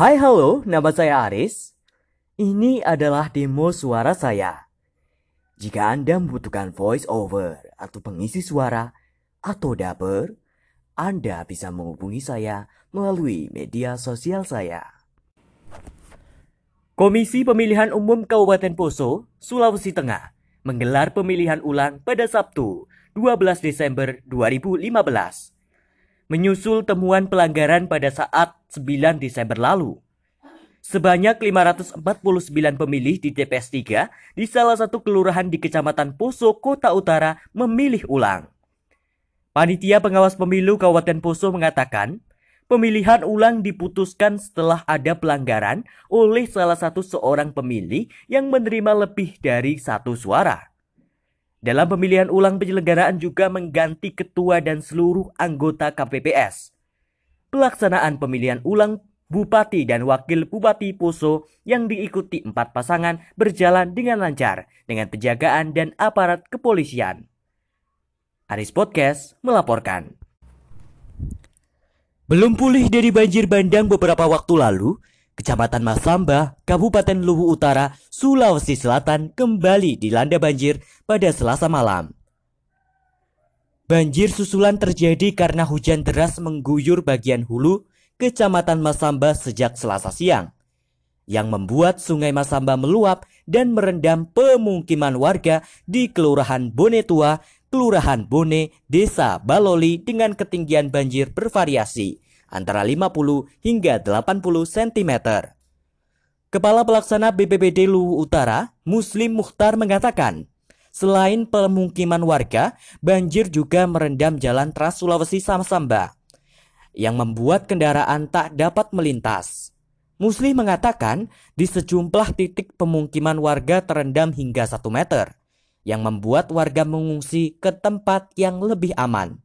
Hai halo, nama saya Aris. Ini adalah demo suara saya. Jika Anda membutuhkan voice over atau pengisi suara atau dubber, Anda bisa menghubungi saya melalui media sosial saya. Komisi Pemilihan Umum Kabupaten Poso, Sulawesi Tengah menggelar pemilihan ulang pada Sabtu 12 Desember 2015 menyusul temuan pelanggaran pada saat 9 Desember lalu. Sebanyak 549 pemilih di TPS 3 di salah satu kelurahan di Kecamatan Poso, Kota Utara memilih ulang. Panitia pengawas pemilu Kabupaten Poso mengatakan, pemilihan ulang diputuskan setelah ada pelanggaran oleh salah satu seorang pemilih yang menerima lebih dari satu suara. Dalam pemilihan ulang penyelenggaraan juga mengganti ketua dan seluruh anggota KPPS. Pelaksanaan pemilihan ulang Bupati dan Wakil Bupati Poso yang diikuti empat pasangan berjalan dengan lancar dengan penjagaan dan aparat kepolisian. Aris Podcast melaporkan. Belum pulih dari banjir bandang beberapa waktu lalu, Kecamatan Masamba, Kabupaten Luwu Utara, Sulawesi Selatan kembali dilanda banjir pada Selasa malam. Banjir susulan terjadi karena hujan deras mengguyur bagian hulu Kecamatan Masamba sejak Selasa siang, yang membuat Sungai Masamba meluap dan merendam pemukiman warga di Kelurahan Bone Tua, Kelurahan Bone, Desa Baloli dengan ketinggian banjir bervariasi antara 50 hingga 80 cm. Kepala Pelaksana BPBD Luwu Utara, Muslim Mukhtar mengatakan, selain pemukiman warga, banjir juga merendam jalan Trans Sulawesi Samsamba yang membuat kendaraan tak dapat melintas. Muslim mengatakan di sejumlah titik pemukiman warga terendam hingga 1 meter, yang membuat warga mengungsi ke tempat yang lebih aman.